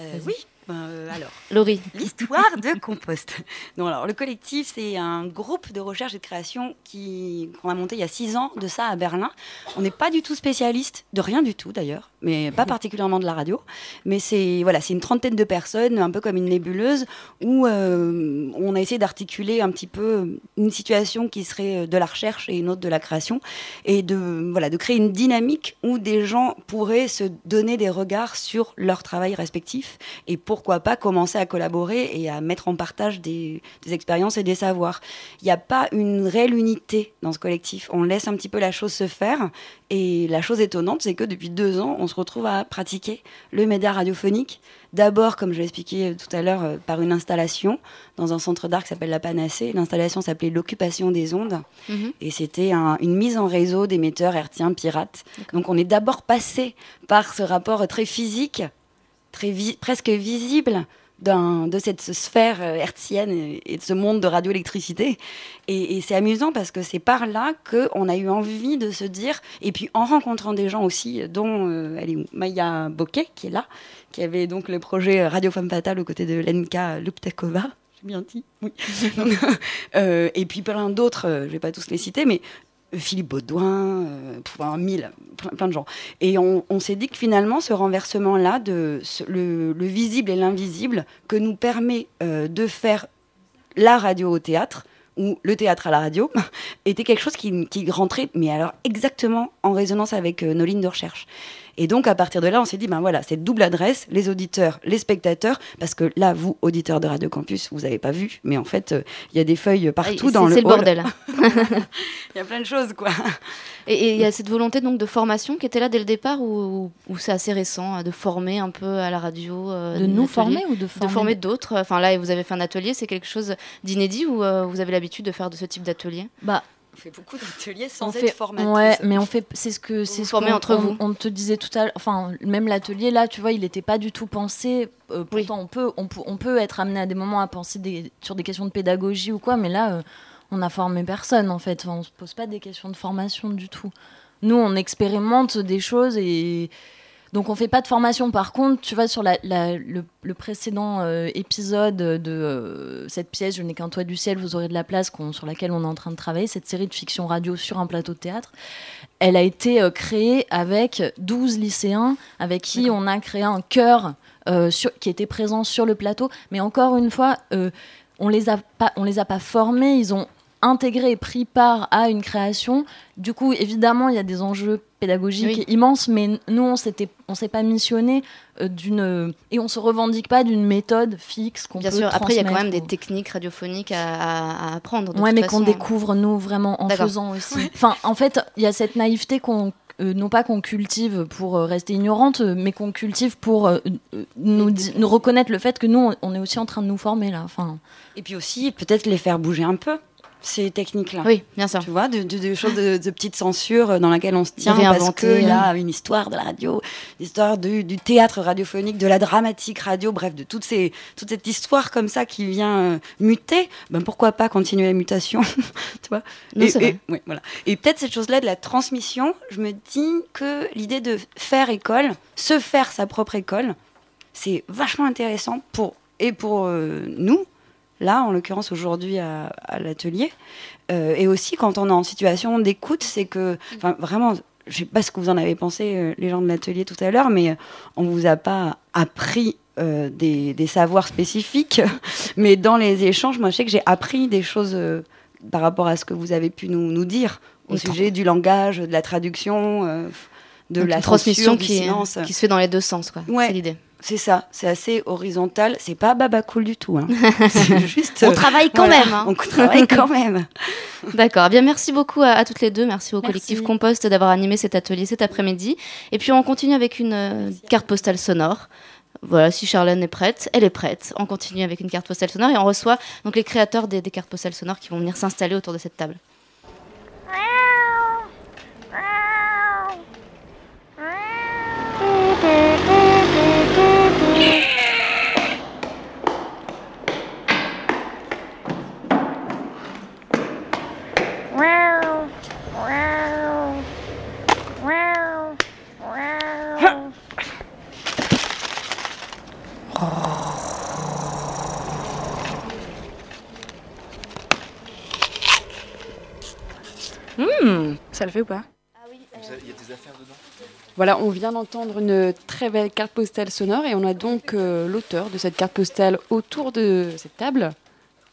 Euh, oui. Ben, euh, alors, Laurie. L'histoire de Compost. Non, alors, le collectif, c'est un groupe de recherche et de création qui- qu'on a monté il y a six ans de ça à Berlin. On n'est pas du tout spécialiste, de rien du tout d'ailleurs, mais pas particulièrement de la radio. Mais c'est voilà, c'est une trentaine de personnes, un peu comme une nébuleuse, où euh, on a essayé d'articuler un petit peu une situation qui serait de la recherche et une autre de la création, et de, voilà, de créer une dynamique où des gens pourraient se donner des regards sur leur travail respectif et pourquoi pas commencer à collaborer et à mettre en partage des, des expériences et des savoirs. Il n'y a pas une réelle unité dans ce collectif. On laisse un petit peu la chose se faire. Et la chose étonnante, c'est que depuis deux ans, on se retrouve à pratiquer le média radiophonique. D'abord, comme je l'ai expliqué tout à l'heure, euh, par une installation dans un centre d'art qui s'appelle La Panacée. L'installation s'appelait L'occupation des ondes. Mhm. Et c'était un- une mise en réseau d'émetteurs hertziens pirates. Donc on est d'abord passé par ce rapport très physique, très vi- presque visible de cette sphère euh, hertzienne et, de ce monde de radioélectricité. Et, et c'est amusant parce que c'est par là qu'on a eu envie de se dire, et puis en rencontrant des gens aussi, dont euh, elle est où Maya Boquet, qui est là, qui avait donc le projet Radio Femme Fatale aux côtés de Lenka Luptakova. J'ai bien dit, oui. Euh, et puis plein d'autres, euh, je ne vais pas tous les citer, mais euh, Philippe Baudouin, euh, mille, plein, de gens. Et on, s'est dit que finalement, ce renversement-là, de le visible et l'invisible, que nous permet euh, de faire la radio au théâtre, ou le théâtre à la radio, était quelque chose qui, qui rentrait, mais alors exactement en résonance avec euh, nos lignes de recherche. Et donc, à partir de là, on s'est dit, ben voilà, cette double adresse, les auditeurs, les spectateurs, parce que là, vous, auditeurs de Radio Campus, vous n'avez pas vu, mais en fait, euh, il y a des feuilles partout dans le c'est le bordel. Il y a plein de choses, quoi. Et il y a cette volonté donc de formation qui était là dès le départ ou, ou c'est assez récent euh, de former un peu à la radio euh, De nous former ou de de former former d'autres Enfin là, vous avez fait un atelier, c'est quelque chose d'inédit ou euh, vous avez l'habitude de faire de ce type d'atelier? Bah, On fait beaucoup d'ateliers sans on être formatrice. ouais, mais on fait, c'est ce que c'est ce qu'on- entre on- vous. On te disait tout à l'heure, enfin même l'atelier là, tu vois, il n'était pas du tout pensé. euh, pourtant, on peut, on, on peut être amené à des moments à penser des- sur des questions de pédagogie ou quoi, mais là, euh, on n'a formé personne en fait. Enfin, on se pose pas des questions de formation du tout. Nous, on expérimente des choses et Donc on fait pas de formation. Par contre, tu vois, sur la, la- le, le précédent euh, épisode de euh, cette pièce, Je n'ai qu'un toit du ciel, vous aurez de la place, sur laquelle on est en train de travailler, cette série de fiction radio sur un plateau de théâtre, elle a été euh, créée avec 12 lycéens avec qui on a créé un chœur sur- qui était présent sur le plateau. Mais encore une fois, on les a pas, on les a pas formés, ils ont intégré et pris part à une création. Du coup, évidemment, il y a des enjeux pédagogiques Oui. immenses, mais nous, on s'était, on s'est pas missionné euh, d'une et on se revendique pas d'une méthode fixe qu'on Bien peut sûr, après il y a quand même des techniques radiophoniques à, à- à apprendre. de Ouais, toute mais qu'on découvre nous vraiment en faisant aussi. Enfin, en fait, il y a cette naïveté qu'on euh, non pas qu'on cultive pour euh, rester ignorante, mais qu'on cultive pour euh, nous, nous reconnaître le fait que nous, on- on est aussi en train de nous former là. Enfin, Et puis aussi, peut-être les faire bouger un peu, ces techniques-là. Oui, bien sûr. Tu vois, de, de- de choses de, de petites censures dans laquelle on se tient parce qu'il y a une histoire de la radio, l'histoire du, du théâtre radiophonique, de la dramatique radio, bref, de toutes ces, toute cette histoire comme ça qui vient euh, muter. Ben pourquoi pas continuer la mutation, tu vois? Non, et, et- ouais, voilà. Et peut-être cette chose-là de la transmission, je me dis que l'idée de faire école, se faire sa propre école, c'est vachement intéressant pour et pour euh, nous, là en l'occurrence aujourd'hui à, à l'atelier, euh, et aussi quand on est en situation d'écoute, c'est que, enfin vraiment, je sais pas ce que vous en avez pensé euh, les gens de l'atelier tout à l'heure, mais euh, on vous a pas appris euh, des, des savoirs spécifiques, mais dans les échanges, moi je sais que j'ai appris des choses par rapport à ce que vous avez pu nous, nous dire au sujet du langage, de la traduction, de Donc, la transmission qui, silence. qui se fait dans les deux sens, quoi. Ouais. C'est l'idée. C'est ça, c'est assez horizontal. C'est pas baba cool du tout. hein. C'est juste. On travaille quand voilà, même. hein. On travaille quand même. D'accord. Eh Bien, merci beaucoup à, à toutes les deux. Merci au Merci. collectif Compost d'avoir animé cet atelier cet après-midi. Et puis, on continue avec une euh, carte postale sonore. Voilà, si Charlène est prête, elle est prête. On continue avec une carte postale sonore et on reçoit donc les créateurs des, des cartes postales sonores qui vont venir s'installer autour de cette table. Hmm, ça le fait ou pas? Il y a des affaires dedans Voilà, on vient d'entendre une très belle carte postale sonore et on a donc euh, l'auteur de cette carte postale autour de cette table.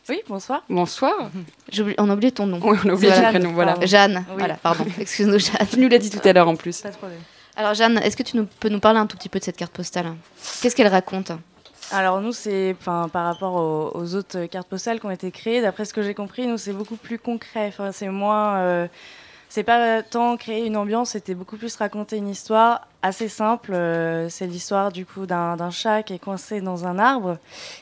Oui, bonsoir. Bonsoir. On a oublié ton nom. Oui, on a oublié C'est ton Jeanne, prénom, voilà. pardon. Jeanne, Oui. voilà, pardon. Excuse-nous, Jeanne. Tu nous l'as dit tout à l'heure en plus. Pas de problème. Alors, Jeanne, est-ce que tu nous, peux nous parler un tout petit peu de cette carte postale? Qu'est-ce qu'elle raconte? Alors nous, c'est, enfin, par rapport aux, aux autres cartes postales qui ont été créées, d'après ce que j'ai compris, nous c'est beaucoup plus concret. Enfin, c'est moins, euh, c'est pas tant créer une ambiance, c'était beaucoup plus raconter une histoire assez simple. Euh, c'est l'histoire du coup d'un, chat qui est coincé dans un arbre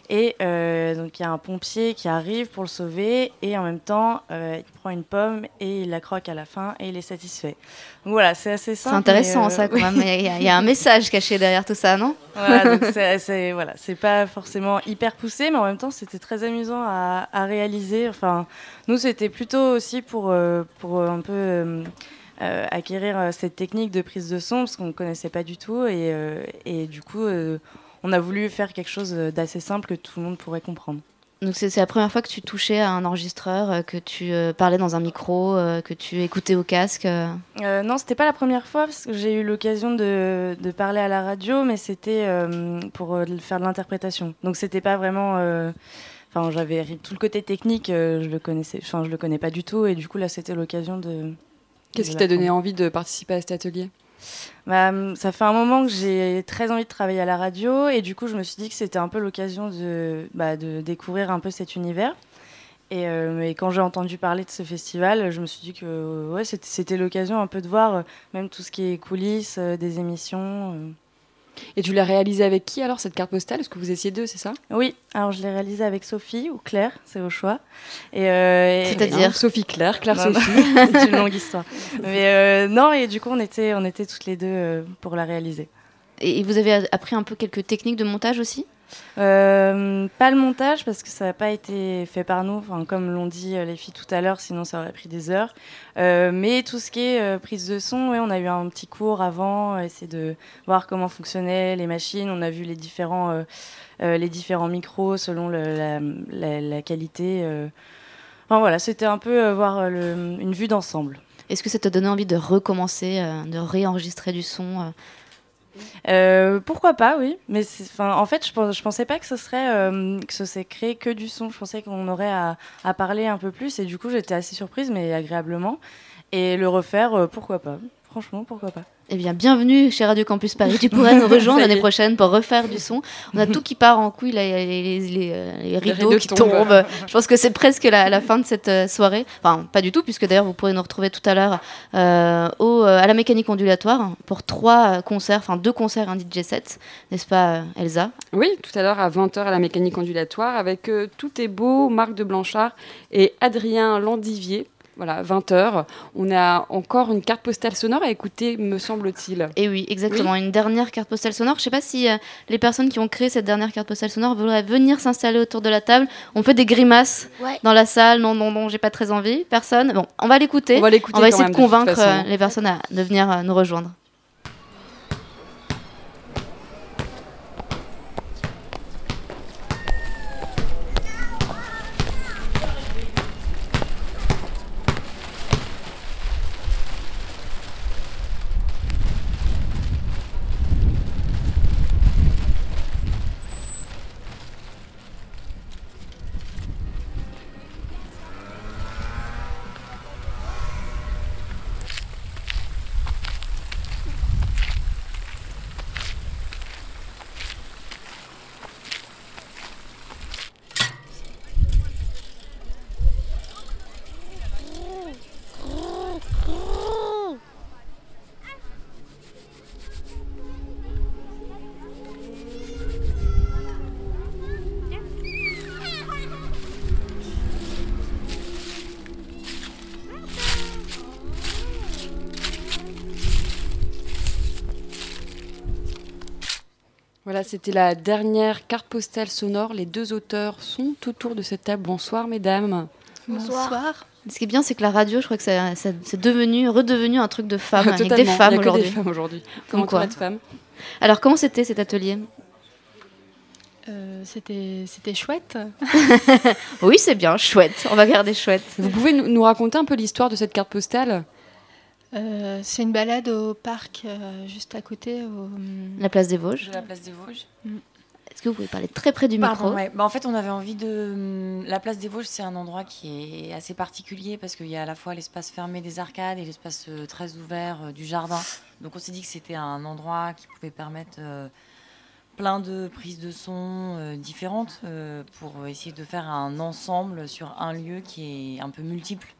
et euh, donc il y a un pompier qui arrive pour le sauver et en même temps euh, il prend une pomme et il la croque à la fin et il est satisfait. Donc voilà, c'est assez C'est simple. intéressant, mais, euh, ça, quand même. Il y, a- il y a un message caché derrière tout ça, non? Voilà, c'est, c'est- voilà, c'est pas forcément hyper poussé, mais en même temps, c'était très amusant à, à réaliser. Enfin, nous, c'était plutôt aussi pour, pour un peu euh, acquérir euh, cette technique de prise de son, parce qu'on ne connaissait pas du tout. Et, euh, et du coup, euh, on a voulu faire quelque chose d'assez simple que tout le monde pourrait comprendre. Donc c'est la première fois que tu touchais à un enregistreur, que tu parlais dans un micro, que tu écoutais au casque. non, c'était pas la première fois parce que j'ai eu l'occasion de, de parler à la radio, mais c'était pour faire de l'interprétation. Donc c'était pas vraiment. Enfin, j'avais tout le côté technique, euh, je le connaissais. Enfin, je le connais pas du tout, et du coup là, c'était l'occasion de. Qu'est-ce qui t'a donné envie de participer à cet atelier? Bah, hum, ça fait un moment que j'ai très envie de travailler à la radio et du coup je me suis dit que c'était un peu l'occasion de, bah, de découvrir un peu cet univers. Et, euh, et quand j'ai entendu parler de ce festival, je me suis dit que ouais, c'était- l'occasion un peu de voir euh, même tout ce qui est coulisses, euh, des émissions. euh. Et tu l'as réalisé avec qui alors cette carte postale? Est-ce que vous étiez deux, c'est ça? Oui, alors je l'ai réalisé avec Sophie ou Claire, c'est au choix. Et, euh, et- C'est-à-dire Sophie Claire, Claire Non, non, Sophie. C'est une longue histoire. Mais euh, non, et du coup on était, on était toutes les deux euh, pour la réaliser. Et et vous avez appris un peu quelques techniques de montage aussi? Euh, pas le montage parce que ça n'a pas été fait par nous, enfin, comme l'ont dit euh, les filles tout à l'heure, sinon ça aurait pris des heures. Euh, mais tout ce qui est prise de son, on a eu un petit cours avant, essayer de voir comment fonctionnaient les machines. On a vu les différents, les différents micros selon la, qualité. Enfin, voilà, c'était un peu voir une vue d'ensemble. Est-ce que ça t'a donné envie de recommencer, de réenregistrer du son Euh, pourquoi pas, oui. Mais en fait, je, je pensais pas que ce serait euh, que ce créé que du son. Je pensais qu'on aurait à, à parler un peu plus. Et du coup, j'étais assez surprise, mais agréablement. Et le refaire, euh, pourquoi pas. Franchement, pourquoi pas. Eh bien, bienvenue chez Radio Campus Paris. Tu pourrais nous rejoindre l'année prochaine pour refaire du son. On a tout qui part en couille, là, les, les- les, les rideaux, rideaux qui tombent. tombent. Je pense que c'est presque la, la fin de cette euh, soirée. Enfin, pas du tout, puisque d'ailleurs, vous pourrez nous retrouver tout à l'heure euh, au, euh, à la mécanique ondulatoire pour trois concerts, enfin deux concerts, un DJ set, n'est-ce pas, euh, Elsa? Oui, tout à l'heure à 20h à la mécanique ondulatoire avec euh, Tout est beau, Marc de Blanchard et Adrien Landivier. Voilà, 20h. On a encore une carte postale sonore à écouter, me semble-t-il. Et oui, exactement. Une dernière carte postale sonore. Je sais pas si euh, les personnes qui ont créé cette dernière carte postale sonore voudraient venir s'installer autour de la table. On fait des grimaces Ouais. dans la salle. Non, non, non, j'ai pas très envie. Personne. Bon, on va l'écouter. On va l'écouter On va essayer même, de convaincre euh, les personnes à, de venir euh, nous rejoindre. Voilà, c'était la dernière carte postale sonore. Les deux auteurs sont autour de cette table. Bonsoir, mesdames. Bonsoir. Ce qui est bien, c'est que la radio, je crois que ça- ça- c'est devenu, redevenu un truc de femmes. avec des femmes Il y a que des aujourd'hui. femmes aujourd'hui. Comme Entourées quoi. de femmes. Alors, comment c'était cet atelier? Euh, c'était, c'était chouette. Oui, c'est bien, chouette. On va garder chouette. Vous pouvez nous, nous raconter un peu l'histoire de cette carte postale? Euh, c'est une balade au parc euh, juste à côté. Au... La place des Vosges. De la place des Vosges. Est-ce que vous pouvez parler très près du Pardon, micro ouais. Bah, en fait, on avait envie de. hum, La place des Vosges, c'est un endroit qui est assez particulier parce qu'il y a à la fois l'espace fermé des arcades et l'espace euh, très ouvert euh, du jardin. Donc, on s'est dit que c'était un endroit qui pouvait permettre euh, plein de prises de son euh, différentes euh, pour essayer de faire un ensemble sur un lieu qui est un peu multiple.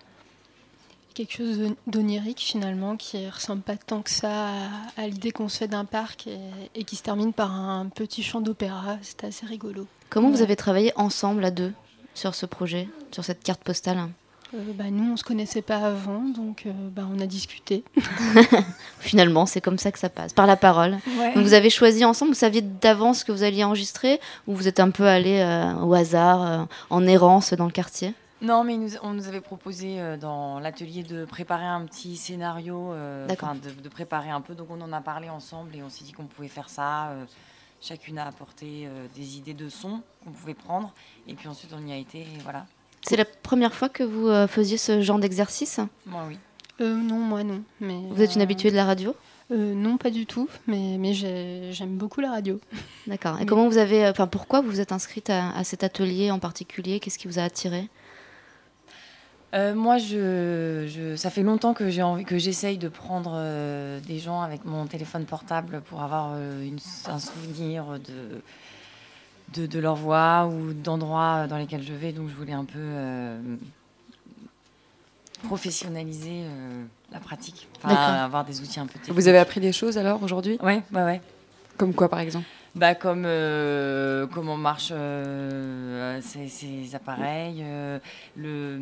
Quelque chose d'onirique finalement qui ressemble pas tant que ça à, à l'idée qu'on se fait d'un parc et, et qui se termine par un petit chant d'opéra. C'était assez rigolo. Comment vous avez travaillé ensemble à deux sur ce projet, sur cette carte postale? Euh, bah, Nous, on se connaissait pas avant, donc euh, bah, on a discuté. Finalement, c'est comme ça que ça passe, par la parole. Ouais. Donc, vous avez choisi ensemble, vous saviez d'avance que vous alliez enregistrer ou vous êtes un peu allé euh, au hasard, en errance dans le quartier? Non, mais nous- on nous avait proposé euh, dans l'atelier de préparer un petit scénario, euh, de, de préparer un peu. Donc on en a parlé ensemble et on s'est dit qu'on pouvait faire ça. euh, chacune a apporté euh, des idées de sons qu'on pouvait prendre. Et puis ensuite on y a été, et voilà. C'est la première fois que vous euh, faisiez ce genre d'exercice? Moi oui. Euh, non, moi non. Mais, Vous êtes une habituée de la radio? Euh, Non, pas du tout, mais, mais j'ai- j'aime beaucoup la radio. D'accord. Et Mais- comment vous avez, enfin, pourquoi vous vous êtes inscrite à, à cet atelier en particulier? Qu'est-ce qui vous a attiré Euh, moi, je, je- ça fait longtemps que j'ai envie, que j'essaye de prendre euh, des gens avec mon téléphone portable pour avoir euh, une- un souvenir de, de, de leur voix ou d'endroits dans lesquels je vais. Donc, je voulais un peu professionnaliser la pratique, Enfin, avoir des outils un peu techniques. Vous avez appris des choses alors aujourd'hui? Ouais, ouais, ouais. Comme quoi par exemple? Bah, comme euh, comment marchent euh, ces, ces appareils, euh, le,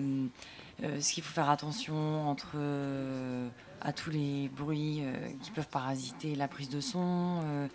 euh, ce qu'il faut faire attention entre euh, à tous les bruits euh, qui peuvent parasiter la prise de son.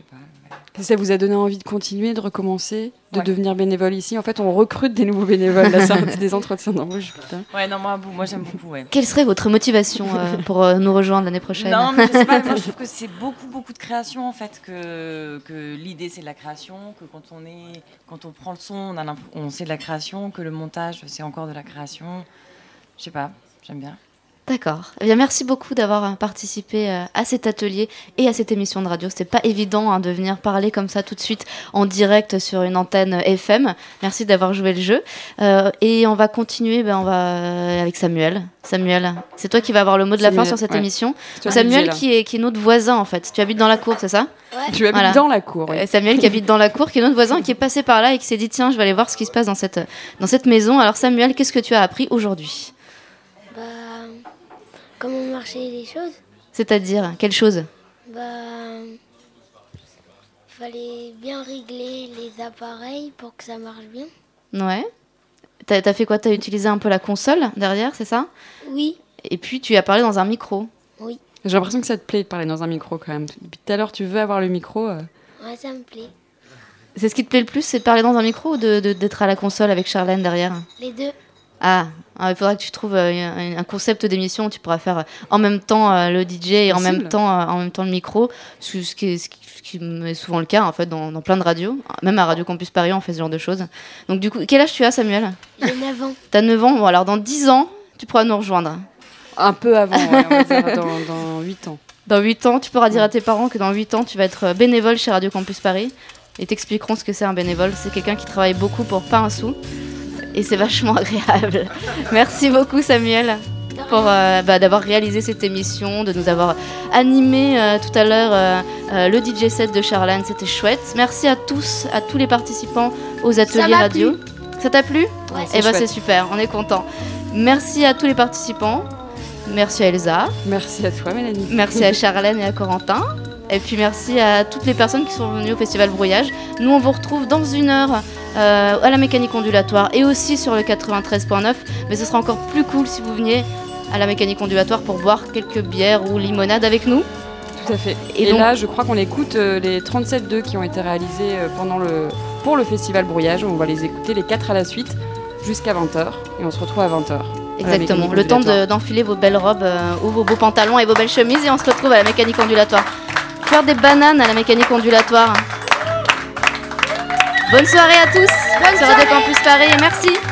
Je sais pas. Et ça vous a donné envie de continuer, de recommencer, de Ouais. devenir bénévole ici? En fait, on recrute des nouveaux bénévoles. Là, c'est des entretiens d'embauche, putain. Ouais, non, moi, moi j'aime beaucoup, ouais. Quelle serait votre motivation euh, pour euh, nous rejoindre l'année prochaine? Non, mais je sais pas, moi je trouve que c'est beaucoup, beaucoup de création en fait, que, que l'idée c'est de la création, que quand on, est, quand on prend le son, on, a on sait de la création, que le montage c'est encore de la création. Je sais pas, j'aime bien. D'accord. Eh bien, merci beaucoup d'avoir euh, participé euh, à cet atelier et à cette émission de radio. C'était pas évident hein, de venir parler comme ça tout de suite en direct sur une antenne euh, FM. Merci d'avoir joué le jeu. Euh, et on va continuer ben, on va, avec Samuel. Samuel, c'est toi qui vas avoir le mot de la fin sur cette ouais. émission. Samuel là. qui est, qui est notre voisin en fait. Tu habites dans la cour, c'est ça? Ouais. Tu habites dans la cour, oui. Samuel qui habite dans la cour, qui est notre voisin, qui est passé par là et qui s'est dit tiens, je vais aller voir ce qui se passe dans cette, dans cette maison. Alors Samuel, qu'est-ce que tu as appris aujourd'hui? Comment marchaient les choses C'est-à-dire, quelle chose Bah, fallait bien régler les appareils pour que ça marche bien. Ouais. T'as as fait quoi? T'as utilisé un peu la console derrière, c'est ça? Oui, Et puis tu as parlé dans un micro. oui, J'ai l'impression que ça te plaît de parler dans un micro quand même. Depuis tout à l'heure, tu veux avoir le micro. euh. ouais, ça me plaît. C'est ce qui te plaît le plus, c'est de parler dans un micro ou de- de- d'être à la console avec Charlène derrière? Les deux. Ah, ah, il faudra que tu trouves euh, un, concept d'émission où tu pourras faire euh, en même temps euh, le DJ et en même temps, en même temps le micro, ce, ce qui, est, ce qui- ce qui est souvent le cas en fait dans, dans plein de radios. Même à Radio Campus Paris, on fait ce genre de choses. Donc du coup, quel âge tu as Samuel? J'ai 9 ans. T'as 9 ans, bon alors dans 10 ans, tu pourras nous rejoindre. Un peu avant, ouais, on va dire dans, dans 8 ans. Dans 8 ans, tu pourras dire à tes parents que dans 8 ans, tu vas être bénévole chez Radio Campus Paris. Et t'expliqueront ce que c'est un bénévole. C'est quelqu'un qui travaille beaucoup pour pas un sou. Et c'est vachement agréable. Merci beaucoup Samuel pour euh, bah, d'avoir réalisé cette émission, de nous avoir animé euh, tout à l'heure euh, euh, le DJ set de Charlène. C'était chouette. Merci à tous, à tous les participants aux ateliers radio. plu. Ça t'a plu Ouais. Eh ben c'est chouette. super, on est content. Merci à tous les participants. Merci à Elsa. Merci à toi, Mélanie. Merci à Charlène et à Corentin. Et puis merci à toutes les personnes qui sont venues au Festival Brouillage. Nous, on vous retrouve dans une heure à la mécanique ondulatoire et aussi sur le 93.9. Mais ce sera encore plus cool si vous veniez à la mécanique ondulatoire pour boire quelques bières ou limonades avec nous. Tout à fait. Et Et, donc- là, je crois qu'on écoute euh, les 37-2 qui ont été réalisés euh, pendant le, pour le festival Brouillage. On va les écouter les 4 à la suite jusqu'à 20h. Et on se retrouve à 20h. Exactement. Le temps de- d'enfiler vos belles robes euh, ou vos beaux pantalons et vos belles chemises et on se retrouve à la mécanique ondulatoire. Faire des bananes à la mécanique ondulatoire. Bonne soirée à tous. Sur Radio Campus Paris. Et merci.